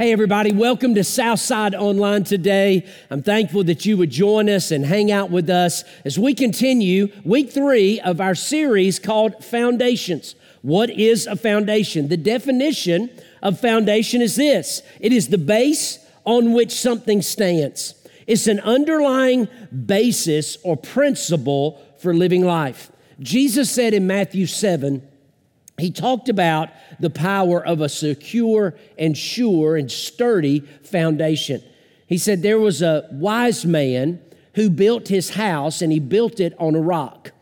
Hey, everybody, welcome to Southside Online today. I'm thankful that you would join us and hang out with us as we continue week three of our series called Foundations. What is a foundation? The definition of foundation is this it is the base on which something stands, it's an underlying basis or principle for living life. Jesus said in Matthew 7, he talked about the power of a secure and sure and sturdy foundation. He said there was a wise man who built his house and he built it on a rock.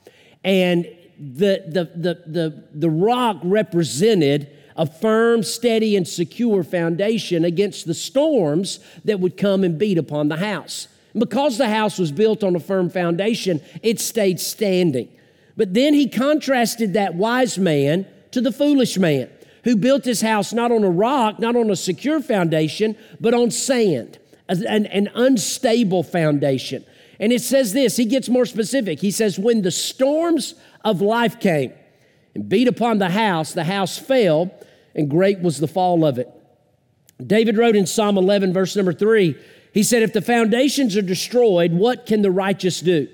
And the, the, the, the, the rock represented a firm, steady, and secure foundation against the storms that would come and beat upon the house. And because the house was built on a firm foundation, it stayed standing. But then he contrasted that wise man to the foolish man who built his house not on a rock, not on a secure foundation, but on sand, an, an unstable foundation. And it says this, he gets more specific. He says, When the storms of life came and beat upon the house, the house fell, and great was the fall of it. David wrote in Psalm 11, verse number three, he said, If the foundations are destroyed, what can the righteous do?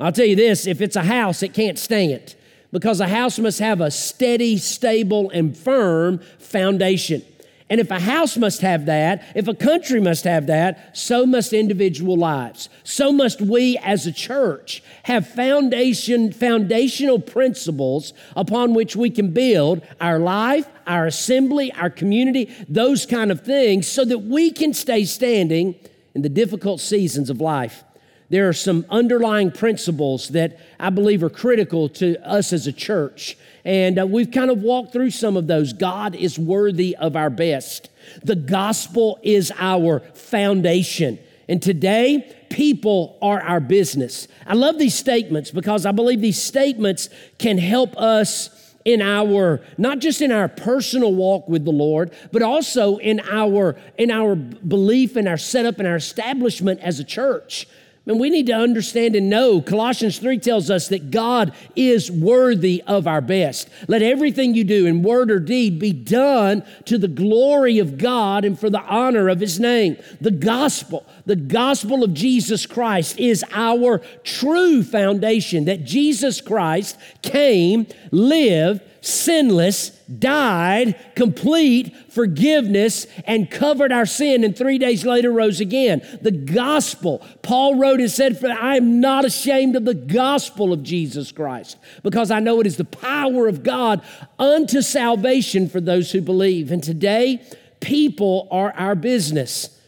I'll tell you this if it's a house, it can't stand because a house must have a steady, stable, and firm foundation. And if a house must have that, if a country must have that, so must individual lives. So must we as a church have foundation, foundational principles upon which we can build our life, our assembly, our community, those kind of things, so that we can stay standing in the difficult seasons of life there are some underlying principles that I believe are critical to us as a church. And uh, we've kind of walked through some of those. God is worthy of our best. The gospel is our foundation. And today, people are our business. I love these statements because I believe these statements can help us in our not just in our personal walk with the Lord, but also in our in our belief and our setup and our establishment as a church. And we need to understand and know Colossians 3 tells us that God is worthy of our best. Let everything you do in word or deed be done to the glory of God and for the honor of his name. The gospel, the gospel of Jesus Christ is our true foundation that Jesus Christ came, lived, sinless, died, complete forgiveness, and covered our sin, and three days later rose again. The gospel, Paul wrote and said, I am not ashamed of the gospel of Jesus Christ, because I know it is the power of God unto salvation for those who believe. And today, people are our business.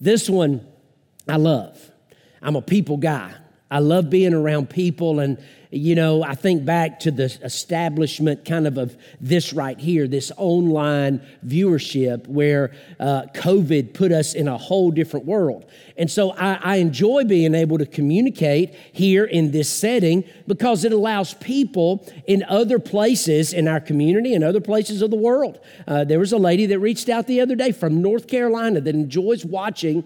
This one I love. I'm a people guy. I love being around people and you know, I think back to the establishment kind of of this right here, this online viewership where uh, COVID put us in a whole different world. And so I, I, enjoy being able to communicate here in this setting because it allows people in other places in our community and other places of the world. Uh, there was a lady that reached out the other day from North Carolina that enjoys watching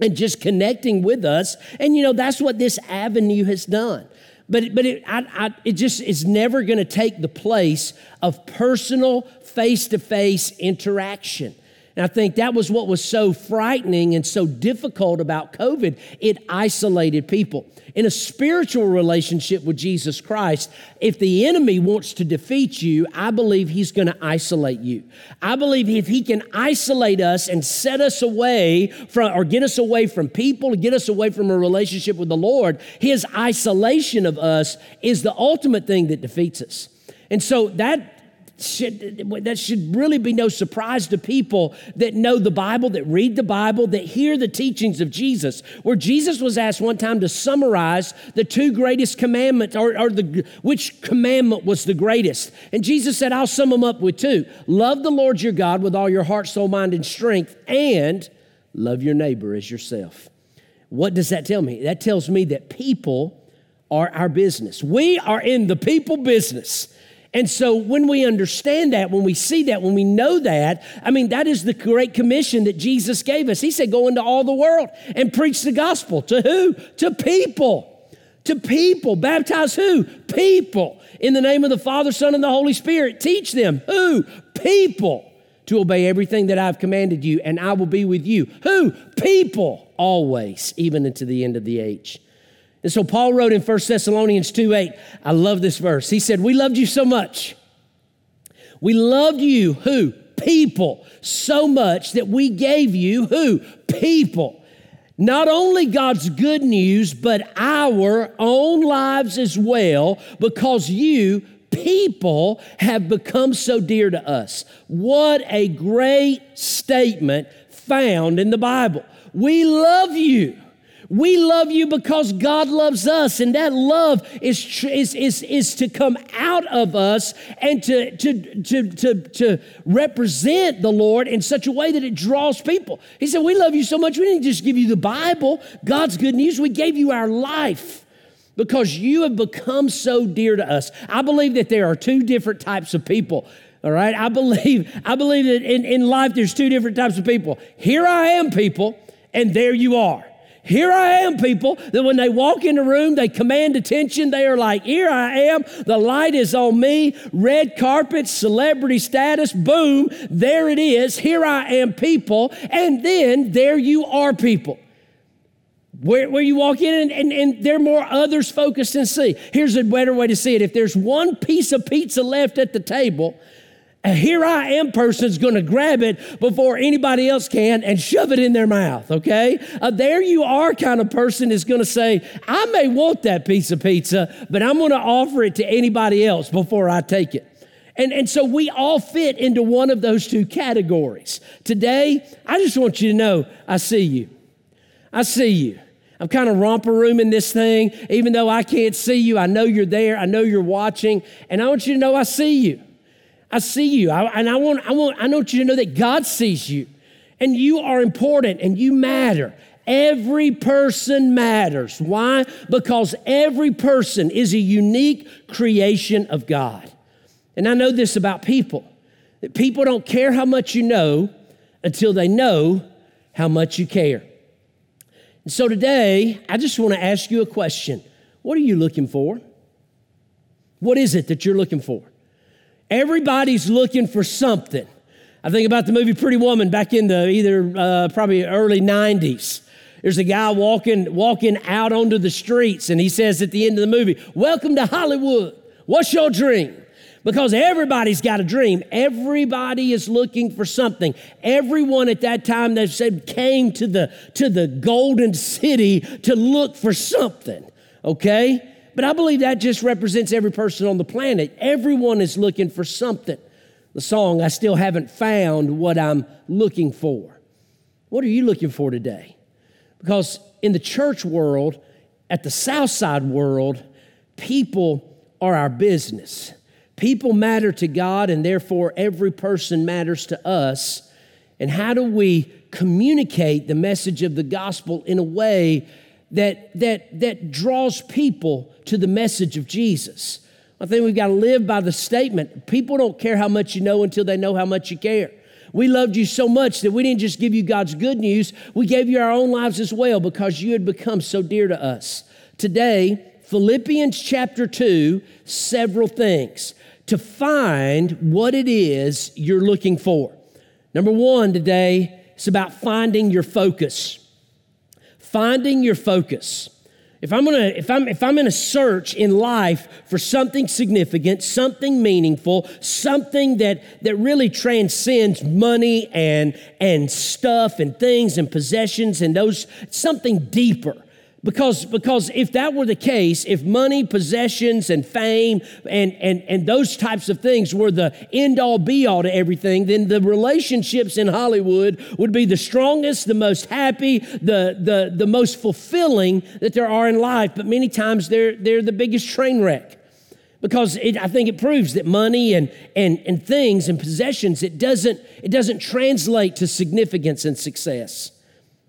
and just connecting with us. And you know, that's what this avenue has done. But, but it, I, I, it just is never going to take the place of personal, face to face interaction. And I think that was what was so frightening and so difficult about COVID. It isolated people. In a spiritual relationship with Jesus Christ, if the enemy wants to defeat you, I believe he's going to isolate you. I believe if he can isolate us and set us away from, or get us away from people, get us away from a relationship with the Lord, his isolation of us is the ultimate thing that defeats us. And so that should, that should really be no surprise to people that know the Bible, that read the Bible, that hear the teachings of Jesus. Where Jesus was asked one time to summarize the two greatest commandments, or, or the, which commandment was the greatest. And Jesus said, I'll sum them up with two love the Lord your God with all your heart, soul, mind, and strength, and love your neighbor as yourself. What does that tell me? That tells me that people are our business. We are in the people business. And so when we understand that, when we see that, when we know that, I mean, that is the great commission that Jesus gave us. He said, Go into all the world and preach the gospel. To who? To people. To people. Baptize who? People. In the name of the Father, Son, and the Holy Spirit. Teach them. Who? People. to obey everything that I've commanded you, and I will be with you. Who? People, always, even into the end of the age. And so Paul wrote in 1 Thessalonians 2 8, I love this verse. He said, We loved you so much. We loved you, who? People, so much that we gave you, who? People. Not only God's good news, but our own lives as well, because you, people, have become so dear to us. What a great statement found in the Bible. We love you. We love you because God loves us, and that love is, is, is, is to come out of us and to, to, to, to, to represent the Lord in such a way that it draws people. He said, We love you so much, we didn't just give you the Bible, God's good news, we gave you our life because you have become so dear to us. I believe that there are two different types of people. All right, I believe I believe that in, in life there's two different types of people. Here I am, people, and there you are. Here I am, people, that when they walk in the room, they command attention. They are like, Here I am. The light is on me. Red carpet, celebrity status, boom, there it is. Here I am, people. And then there you are, people. Where, where you walk in and, and, and they're more others focused and see. Here's a better way to see it. If there's one piece of pizza left at the table, a here I am person's going to grab it before anybody else can and shove it in their mouth, okay? A there you are kind of person is going to say, I may want that piece of pizza, but I'm going to offer it to anybody else before I take it. And, and so we all fit into one of those two categories. Today, I just want you to know I see you. I see you. I'm kind of romper rooming this thing. Even though I can't see you, I know you're there. I know you're watching. And I want you to know I see you. I see you. I, and I want, I, want, I want you to know that God sees you. And you are important and you matter. Every person matters. Why? Because every person is a unique creation of God. And I know this about people that people don't care how much you know until they know how much you care. And so today, I just want to ask you a question What are you looking for? What is it that you're looking for? Everybody's looking for something. I think about the movie Pretty Woman back in the either uh, probably early 90s. There's a guy walking, walking out onto the streets, and he says at the end of the movie, Welcome to Hollywood. What's your dream? Because everybody's got a dream. Everybody is looking for something. Everyone at that time that said came to the, to the golden city to look for something. Okay? But I believe that just represents every person on the planet. Everyone is looking for something. The song, I still haven't found what I'm looking for. What are you looking for today? Because in the church world, at the South Side world, people are our business. People matter to God, and therefore every person matters to us. And how do we communicate the message of the gospel in a way that, that, that draws people to the message of Jesus. I think we've got to live by the statement people don't care how much you know until they know how much you care. We loved you so much that we didn't just give you God's good news, we gave you our own lives as well because you had become so dear to us. Today, Philippians chapter 2, several things to find what it is you're looking for. Number one today, it's about finding your focus finding your focus. If I'm gonna, if I'm if I'm in a search in life for something significant, something meaningful, something that that really transcends money and and stuff and things and possessions and those something deeper. Because, because if that were the case, if money, possessions, and fame and, and, and those types of things were the end all be all to everything, then the relationships in Hollywood would be the strongest, the most happy, the, the, the most fulfilling that there are in life. But many times they're, they're the biggest train wreck because it, I think it proves that money and, and, and things and possessions, it doesn't, it doesn't translate to significance and success,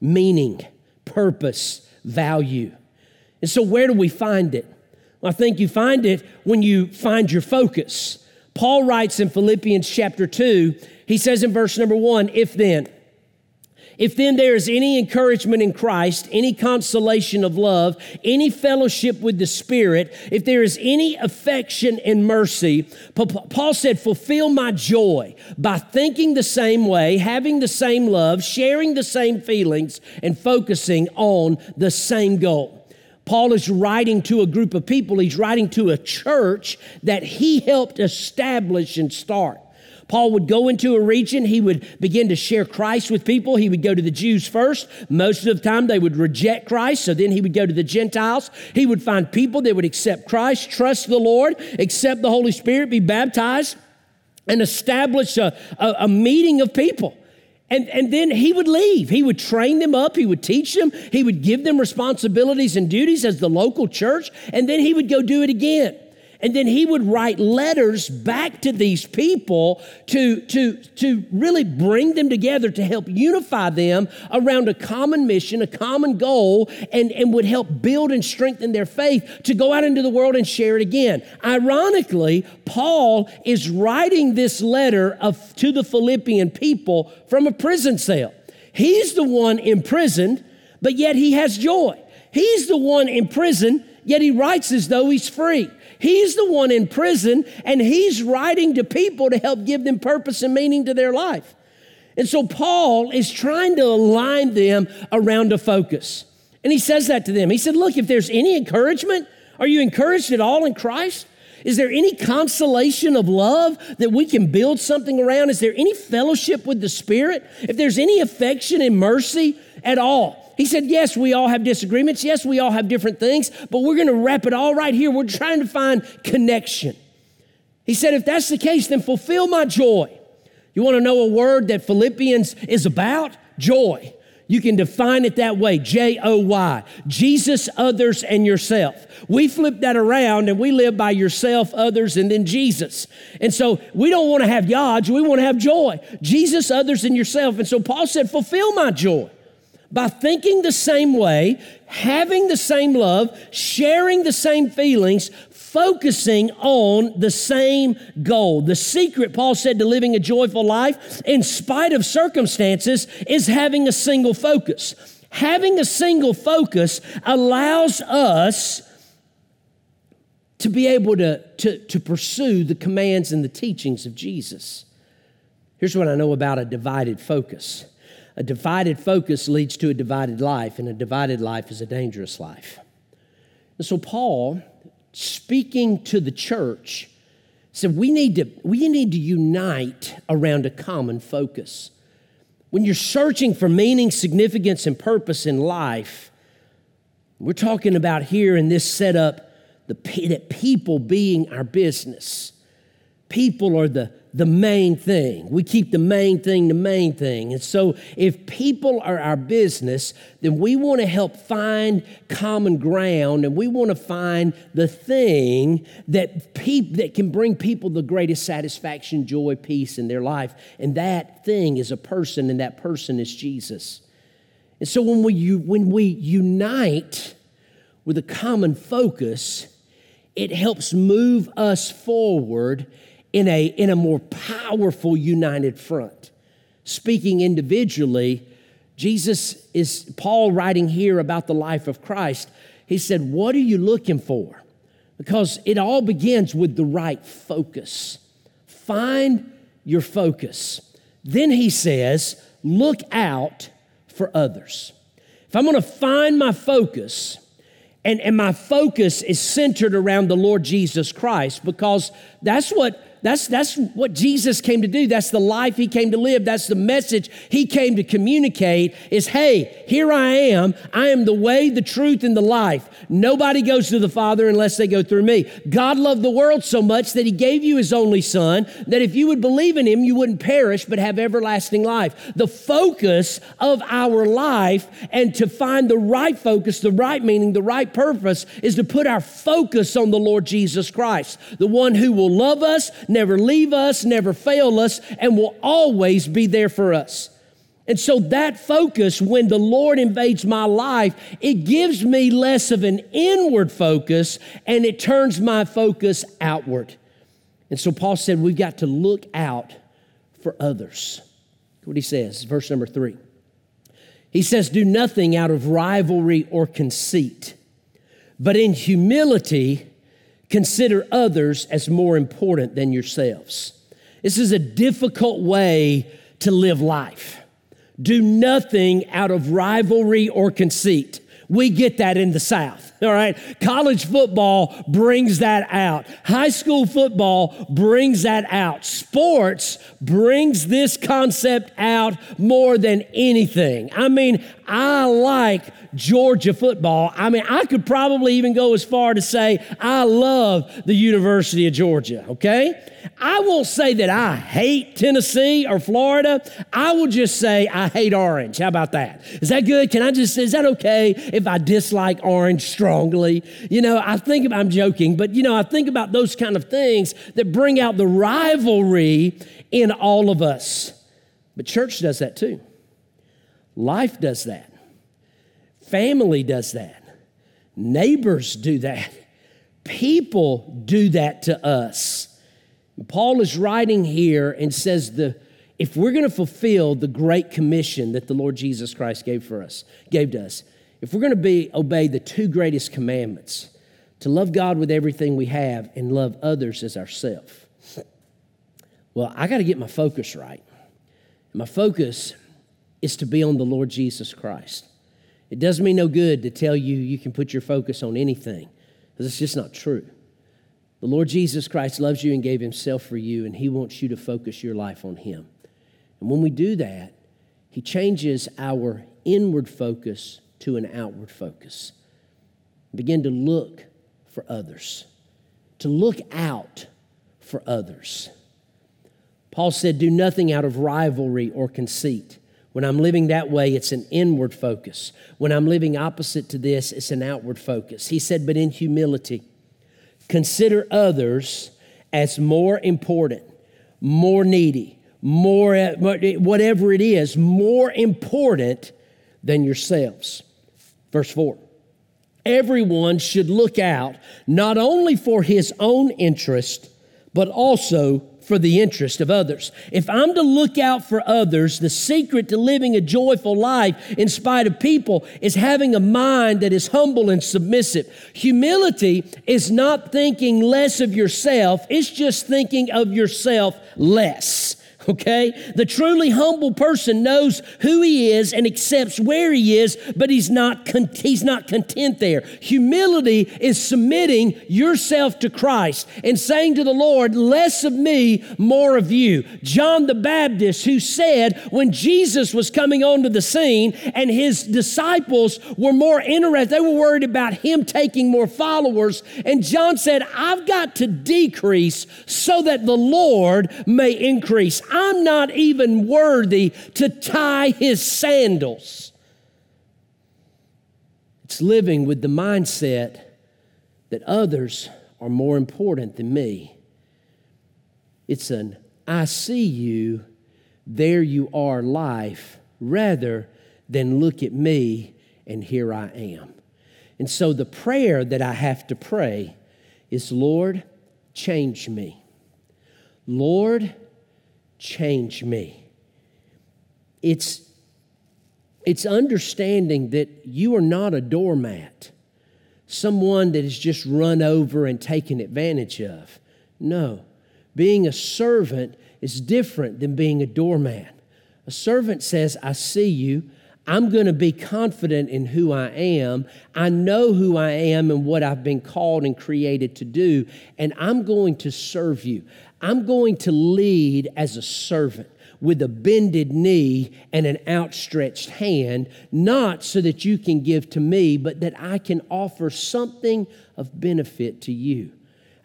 meaning, purpose, value. And so, where do we find it? Well, I think you find it when you find your focus. Paul writes in Philippians chapter 2, he says in verse number 1 If then, If then there is any encouragement in Christ, any consolation of love, any fellowship with the Spirit, if there is any affection and mercy, Paul said, fulfill my joy by thinking the same way, having the same love, sharing the same feelings, and focusing on the same goal. Paul is writing to a group of people, he's writing to a church that he helped establish and start. Paul would go into a region, he would begin to share Christ with people. He would go to the Jews first. Most of the time, they would reject Christ, so then he would go to the Gentiles. He would find people that would accept Christ, trust the Lord, accept the Holy Spirit, be baptized, and establish a, a, a meeting of people. And, and then he would leave. He would train them up. He would teach them. He would give them responsibilities and duties as the local church. And then he would go do it again. And then he would write letters back to these people to, to, to really bring them together to help unify them around a common mission, a common goal, and, and would help build and strengthen their faith to go out into the world and share it again. Ironically, Paul is writing this letter of, to the Philippian people from a prison cell. He's the one imprisoned, but yet he has joy. He's the one in prison, yet he writes as though he's free. He's the one in prison, and he's writing to people to help give them purpose and meaning to their life. And so Paul is trying to align them around a focus. And he says that to them. He said, Look, if there's any encouragement, are you encouraged at all in Christ? Is there any consolation of love that we can build something around? Is there any fellowship with the Spirit? If there's any affection and mercy at all, he said, Yes, we all have disagreements. Yes, we all have different things, but we're going to wrap it all right here. We're trying to find connection. He said, If that's the case, then fulfill my joy. You want to know a word that Philippians is about? Joy. You can define it that way J O Y. Jesus, others, and yourself. We flip that around and we live by yourself, others, and then Jesus. And so we don't want to have yodge, we want to have joy. Jesus, others, and yourself. And so Paul said, Fulfill my joy by thinking the same way, having the same love, sharing the same feelings, focusing on the same goal. The secret, Paul said, to living a joyful life, in spite of circumstances, is having a single focus. Having a single focus allows us to be able to, to, to pursue the commands and the teachings of Jesus. Here's what I know about a divided focus a divided focus leads to a divided life, and a divided life is a dangerous life. And so, Paul, speaking to the church, said we need to, we need to unite around a common focus. When you're searching for meaning, significance, and purpose in life, we're talking about here in this setup the, that people being our business. People are the the main thing. We keep the main thing the main thing. And so, if people are our business, then we want to help find common ground and we want to find the thing that, peop- that can bring people the greatest satisfaction, joy, peace in their life. And that thing is a person, and that person is Jesus. And so, when we, when we unite with a common focus, it helps move us forward in a, in a more powerful united front. Speaking individually, Jesus is, Paul writing here about the life of Christ, he said, What are you looking for? Because it all begins with the right focus. Find your focus. Then he says, Look out for others. If I'm gonna find my focus, and, and my focus is centered around the Lord Jesus Christ because that's what that's, that's what Jesus came to do. That's the life he came to live. That's the message he came to communicate is, hey, here I am. I am the way, the truth, and the life. Nobody goes to the Father unless they go through me. God loved the world so much that he gave you his only son, that if you would believe in him, you wouldn't perish, but have everlasting life. The focus of our life and to find the right focus, the right meaning, the right purpose is to put our focus on the Lord Jesus Christ, the one who will love us, never leave us, never fail us, and will always be there for us. And so that focus, when the Lord invades my life, it gives me less of an inward focus and it turns my focus outward. And so Paul said, we've got to look out for others. What he says, verse number three. He says, Do nothing out of rivalry or conceit, but in humility, consider others as more important than yourselves. This is a difficult way to live life. Do nothing out of rivalry or conceit. We get that in the South. All right. College football brings that out. High school football brings that out. Sports brings this concept out more than anything. I mean, I like Georgia football. I mean, I could probably even go as far to say I love the University of Georgia, okay? I won't say that I hate Tennessee or Florida. I will just say I hate orange. How about that? Is that good? Can I just, is that okay if I dislike orange strongly? You know, I think I'm joking, but you know, I think about those kind of things that bring out the rivalry in all of us. But church does that too. Life does that. Family does that. Neighbors do that. People do that to us. Paul is writing here and says the if we're going to fulfill the great commission that the Lord Jesus Christ gave for us, gave to us, if we're going to be obey the two greatest commandments, to love God with everything we have and love others as ourselves. Well, I got to get my focus right. My focus is to be on the Lord Jesus Christ. It does me no good to tell you you can put your focus on anything, because it's just not true. The Lord Jesus Christ loves you and gave himself for you, and he wants you to focus your life on him. And when we do that, he changes our inward focus to an outward focus. Begin to look for others, to look out for others. Paul said, Do nothing out of rivalry or conceit. When I'm living that way, it's an inward focus. When I'm living opposite to this, it's an outward focus. He said, But in humility, Consider others as more important, more needy, more, whatever it is, more important than yourselves. Verse 4 Everyone should look out not only for his own interest, but also for the interest of others. If I'm to look out for others, the secret to living a joyful life in spite of people is having a mind that is humble and submissive. Humility is not thinking less of yourself, it's just thinking of yourself less okay? The truly humble person knows who he is and accepts where he is, but he's not, con- he's not content there. Humility is submitting yourself to Christ and saying to the Lord, less of me, more of you. John the Baptist, who said when Jesus was coming onto the scene and his disciples were more interested, they were worried about him taking more followers. And John said, I've got to decrease so that the Lord may increase. I'm not even worthy to tie his sandals. It's living with the mindset that others are more important than me. It's an I see you, there you are life, rather than look at me and here I am. And so the prayer that I have to pray is Lord, change me. Lord, change me. It's, it's understanding that you are not a doormat, someone that is just run over and taken advantage of. No, being a servant is different than being a doormat. A servant says, I see you. I'm going to be confident in who I am. I know who I am and what I've been called and created to do, and I'm going to serve you. I'm going to lead as a servant with a bended knee and an outstretched hand, not so that you can give to me, but that I can offer something of benefit to you.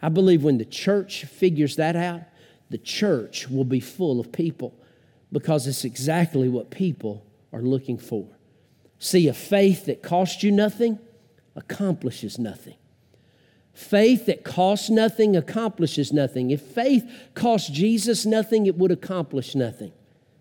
I believe when the church figures that out, the church will be full of people because it's exactly what people are looking for. See, a faith that costs you nothing accomplishes nothing. Faith that costs nothing accomplishes nothing. If faith cost Jesus nothing, it would accomplish nothing.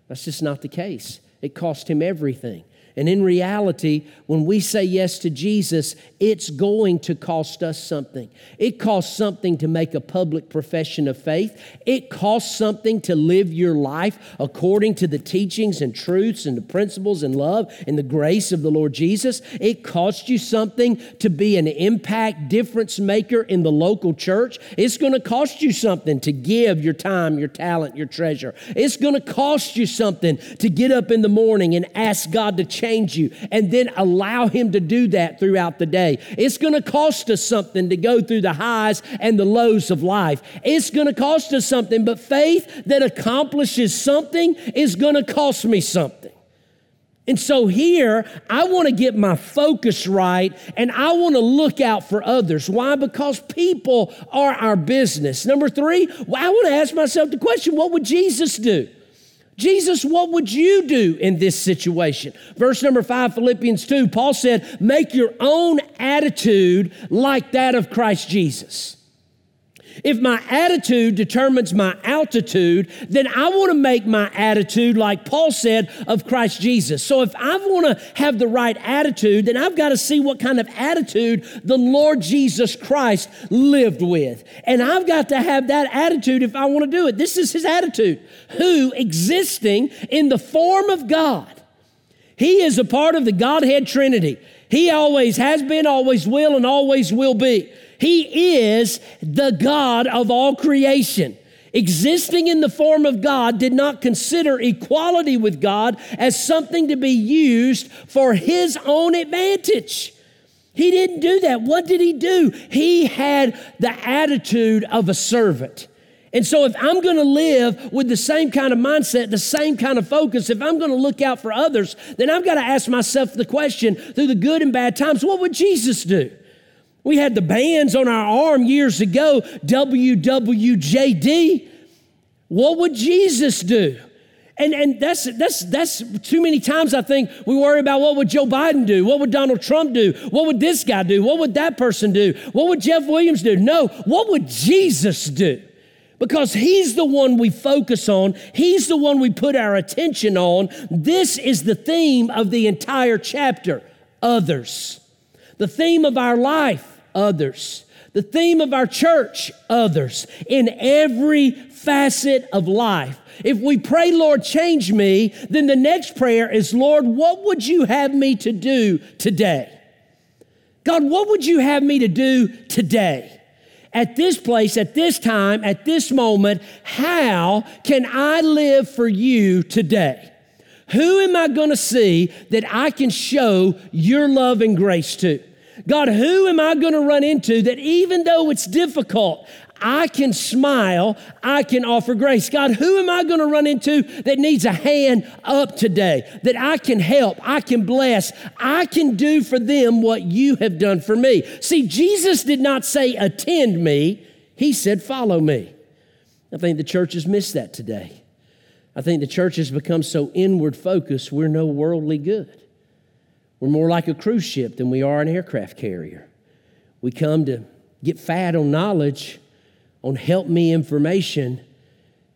That's just not the case. It cost him everything. And in reality, when we say yes to Jesus, it's going to cost us something. It costs something to make a public profession of faith. It costs something to live your life according to the teachings and truths and the principles and love and the grace of the Lord Jesus. It costs you something to be an impact difference maker in the local church. It's going to cost you something to give your time, your talent, your treasure. It's going to cost you something to get up in the morning and ask God to change you and then allow Him to do that throughout the day. It's going to cost us something to go through the highs and the lows of life. It's going to cost us something, but faith that accomplishes something is going to cost me something. And so here, I want to get my focus right and I want to look out for others. Why? Because people are our business. Number three, I want to ask myself the question what would Jesus do? Jesus, what would you do in this situation? Verse number five, Philippians 2, Paul said, Make your own attitude like that of Christ Jesus. If my attitude determines my altitude, then I want to make my attitude, like Paul said, of Christ Jesus. So if I want to have the right attitude, then I've got to see what kind of attitude the Lord Jesus Christ lived with. And I've got to have that attitude if I want to do it. This is his attitude. Who, existing in the form of God, he is a part of the Godhead Trinity. He always has been, always will, and always will be. He is the God of all creation. Existing in the form of God, did not consider equality with God as something to be used for his own advantage. He didn't do that. What did he do? He had the attitude of a servant. And so, if I'm going to live with the same kind of mindset, the same kind of focus, if I'm going to look out for others, then I've got to ask myself the question through the good and bad times what would Jesus do? We had the bands on our arm years ago, WWJD. What would Jesus do? And, and that's, that's, that's too many times I think we worry about what would Joe Biden do? What would Donald Trump do? What would this guy do? What would that person do? What would Jeff Williams do? No, what would Jesus do? Because he's the one we focus on, he's the one we put our attention on. This is the theme of the entire chapter others. The theme of our life others. The theme of our church, others. In every facet of life. If we pray, Lord, change me, then the next prayer is, Lord, what would you have me to do today? God, what would you have me to do today? At this place, at this time, at this moment, how can I live for you today? Who am I going to see that I can show your love and grace to? God, who am I going to run into that even though it's difficult, I can smile, I can offer grace. God, who am I going to run into that needs a hand up today? That I can help, I can bless, I can do for them what you have done for me. See, Jesus did not say, attend me, he said, follow me. I think the church has missed that today. I think the church has become so inward focused, we're no worldly good. We're more like a cruise ship than we are an aircraft carrier. We come to get fat on knowledge, on help me information,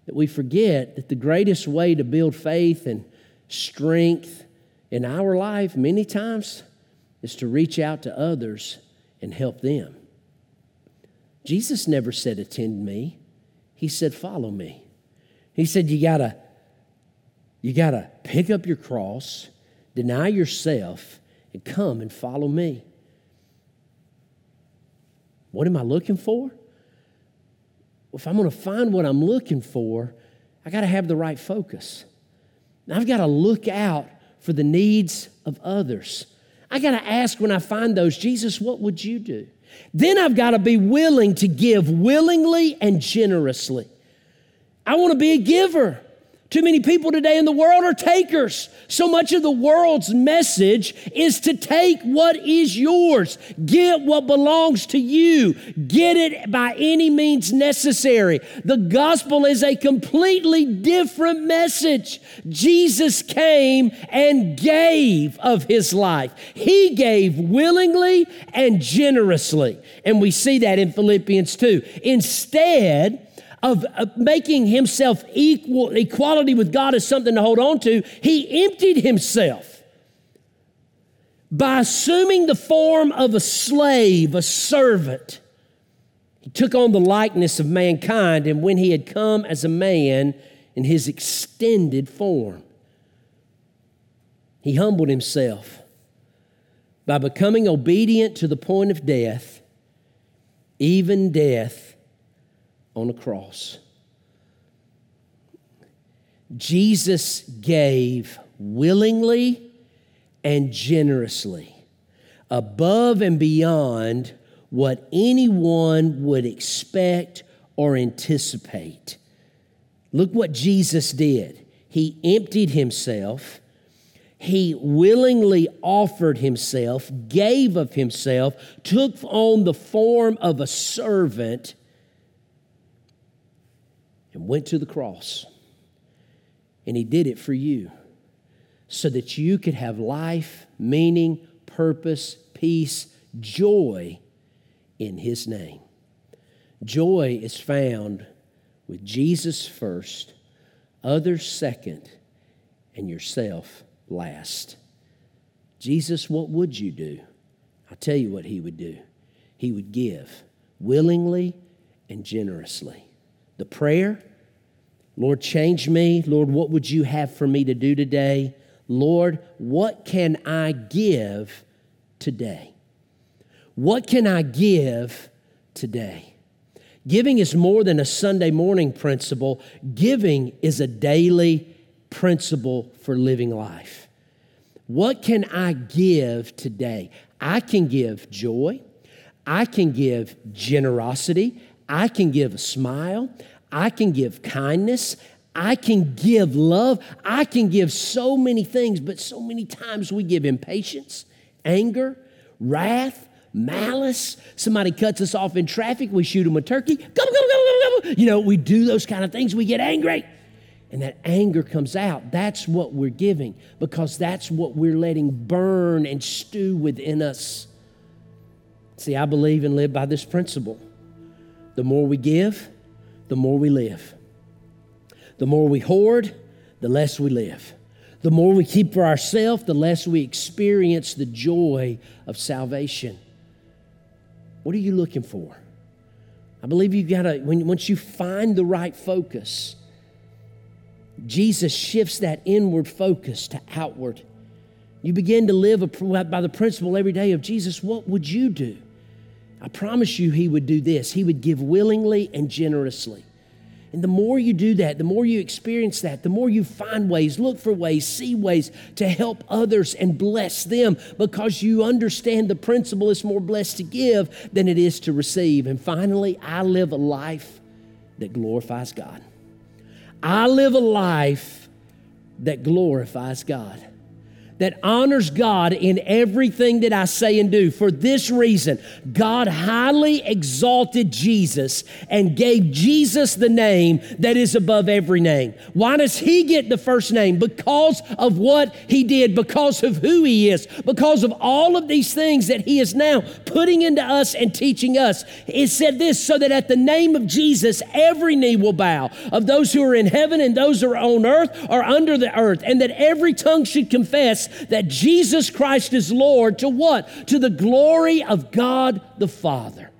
that we forget that the greatest way to build faith and strength in our life, many times, is to reach out to others and help them. Jesus never said, Attend me. He said, Follow me. He said, You gotta, you gotta pick up your cross Deny yourself and come and follow me. What am I looking for? if I'm going to find what I'm looking for, I got to have the right focus. I've got to look out for the needs of others. I got to ask when I find those, Jesus, what would you do? Then I've got to be willing to give willingly and generously. I want to be a giver. Too many people today in the world are takers. So much of the world's message is to take what is yours, get what belongs to you, get it by any means necessary. The gospel is a completely different message. Jesus came and gave of his life, he gave willingly and generously. And we see that in Philippians 2. Instead, of, uh, making himself equal, equality with God as something to hold on to, he emptied himself. by assuming the form of a slave, a servant, he took on the likeness of mankind, and when he had come as a man in his extended form, he humbled himself by becoming obedient to the point of death, even death on a cross. Jesus gave willingly and generously, above and beyond what anyone would expect or anticipate. Look what Jesus did. He emptied himself. He willingly offered himself, gave of himself, took on the form of a servant, and went to the cross. And he did it for you so that you could have life, meaning, purpose, peace, joy in His name. Joy is found with Jesus first, others second, and yourself last. Jesus, what would you do? I'll tell you what He would do. He would give willingly and generously. The prayer, Lord, change me. Lord, what would you have for me to do today? Lord, what can I give today? What can I give today? Giving is more than a Sunday morning principle, giving is a daily principle for living life. What can I give today? I can give joy. I can give generosity. I can give a smile. I can give kindness. I can give love. I can give so many things, but so many times we give impatience, anger, wrath, malice. Somebody cuts us off in traffic, we shoot them a turkey. Go, go, go, go, go. You know, we do those kind of things, we get angry. And that anger comes out. That's what we're giving because that's what we're letting burn and stew within us. See, I believe and live by this principle. The more we give, the more we live. The more we hoard, the less we live. The more we keep for ourselves, the less we experience the joy of salvation. What are you looking for? I believe you've got to, when, once you find the right focus, Jesus shifts that inward focus to outward. You begin to live by the principle every day of Jesus, what would you do? I promise you, He would do this. He would give willingly and generously. And the more you do that, the more you experience that, the more you find ways, look for ways, see ways to help others and bless them because you understand the principle is more blessed to give than it is to receive. And finally, I live a life that glorifies God. I live a life that glorifies God that honors God in everything that I say and do. For this reason, God highly exalted Jesus and gave Jesus the name that is above every name. Why does he get the first name? Because of what he did, because of who he is, because of all of these things that he is now putting into us and teaching us. It said this so that at the name of Jesus, every knee will bow of those who are in heaven and those who are on earth or under the earth, and that every tongue should confess that Jesus Christ is Lord to what? To the glory of God the Father.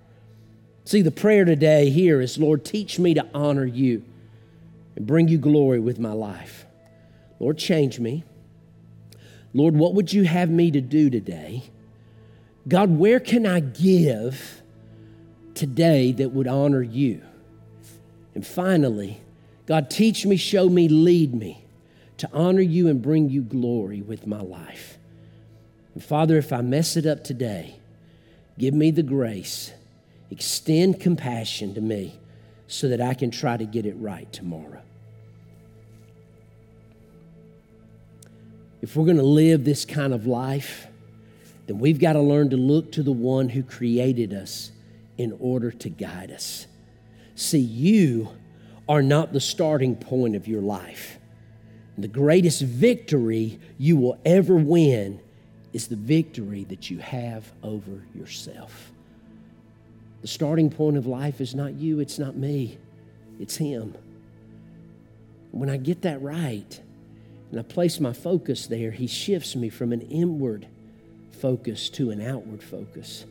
See, the prayer today here is Lord, teach me to honor you and bring you glory with my life. Lord, change me. Lord, what would you have me to do today? God, where can I give today that would honor you? And finally, God, teach me, show me, lead me to honor you and bring you glory with my life. And Father, if I mess it up today, give me the grace, extend compassion to me so that I can try to get it right tomorrow. If we're going to live this kind of life, then we've got to learn to look to the one who created us in order to guide us. See, you are not the starting point of your life. The greatest victory you will ever win is the victory that you have over yourself. The starting point of life is not you, it's not me, it's Him. When I get that right and I place my focus there, He shifts me from an inward focus to an outward focus.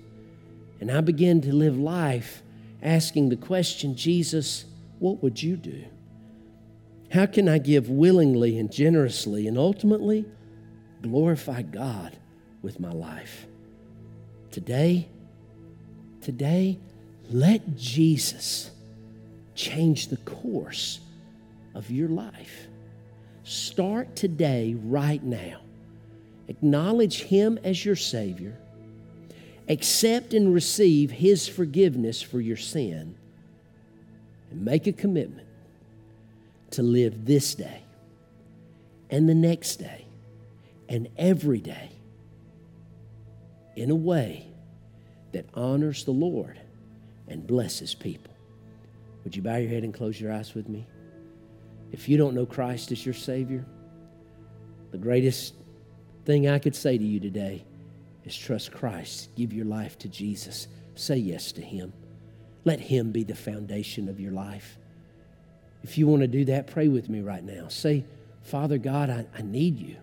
And I begin to live life asking the question Jesus, what would you do? How can I give willingly and generously and ultimately glorify God with my life? Today, today, let Jesus change the course of your life. Start today, right now. Acknowledge Him as your Savior. Accept and receive His forgiveness for your sin. And make a commitment to live this day and the next day and every day in a way that honors the Lord and blesses people. Would you bow your head and close your eyes with me? If you don't know Christ as your Savior, the greatest thing I could say to you today is trust Christ. Give your life to Jesus. Say yes to Him. Let Him be the foundation of your life. If you want to do that, pray with me right now. Say, Father God, I, I need you.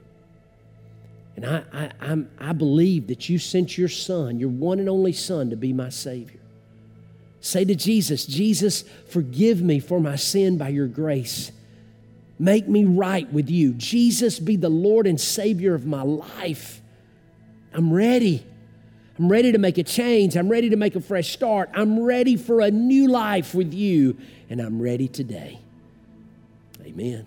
And I, I, I'm, I believe that you sent your Son, your one and only Son, to be my Savior. Say to Jesus, Jesus, forgive me for my sin by your grace. Make me right with you. Jesus, be the Lord and Savior of my life. I'm ready. I'm ready to make a change. I'm ready to make a fresh start. I'm ready for a new life with you, and I'm ready today. Amen.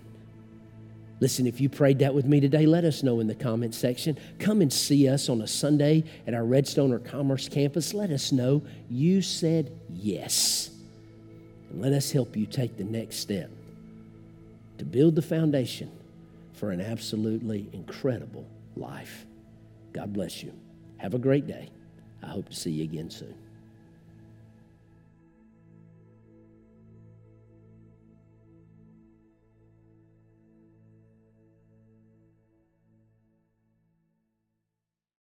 Listen, if you prayed that with me today, let us know in the comment section. Come and see us on a Sunday at our Redstone or Commerce campus. Let us know you said yes. And let us help you take the next step to build the foundation for an absolutely incredible life. God bless you. Have a great day. I hope to see you again soon.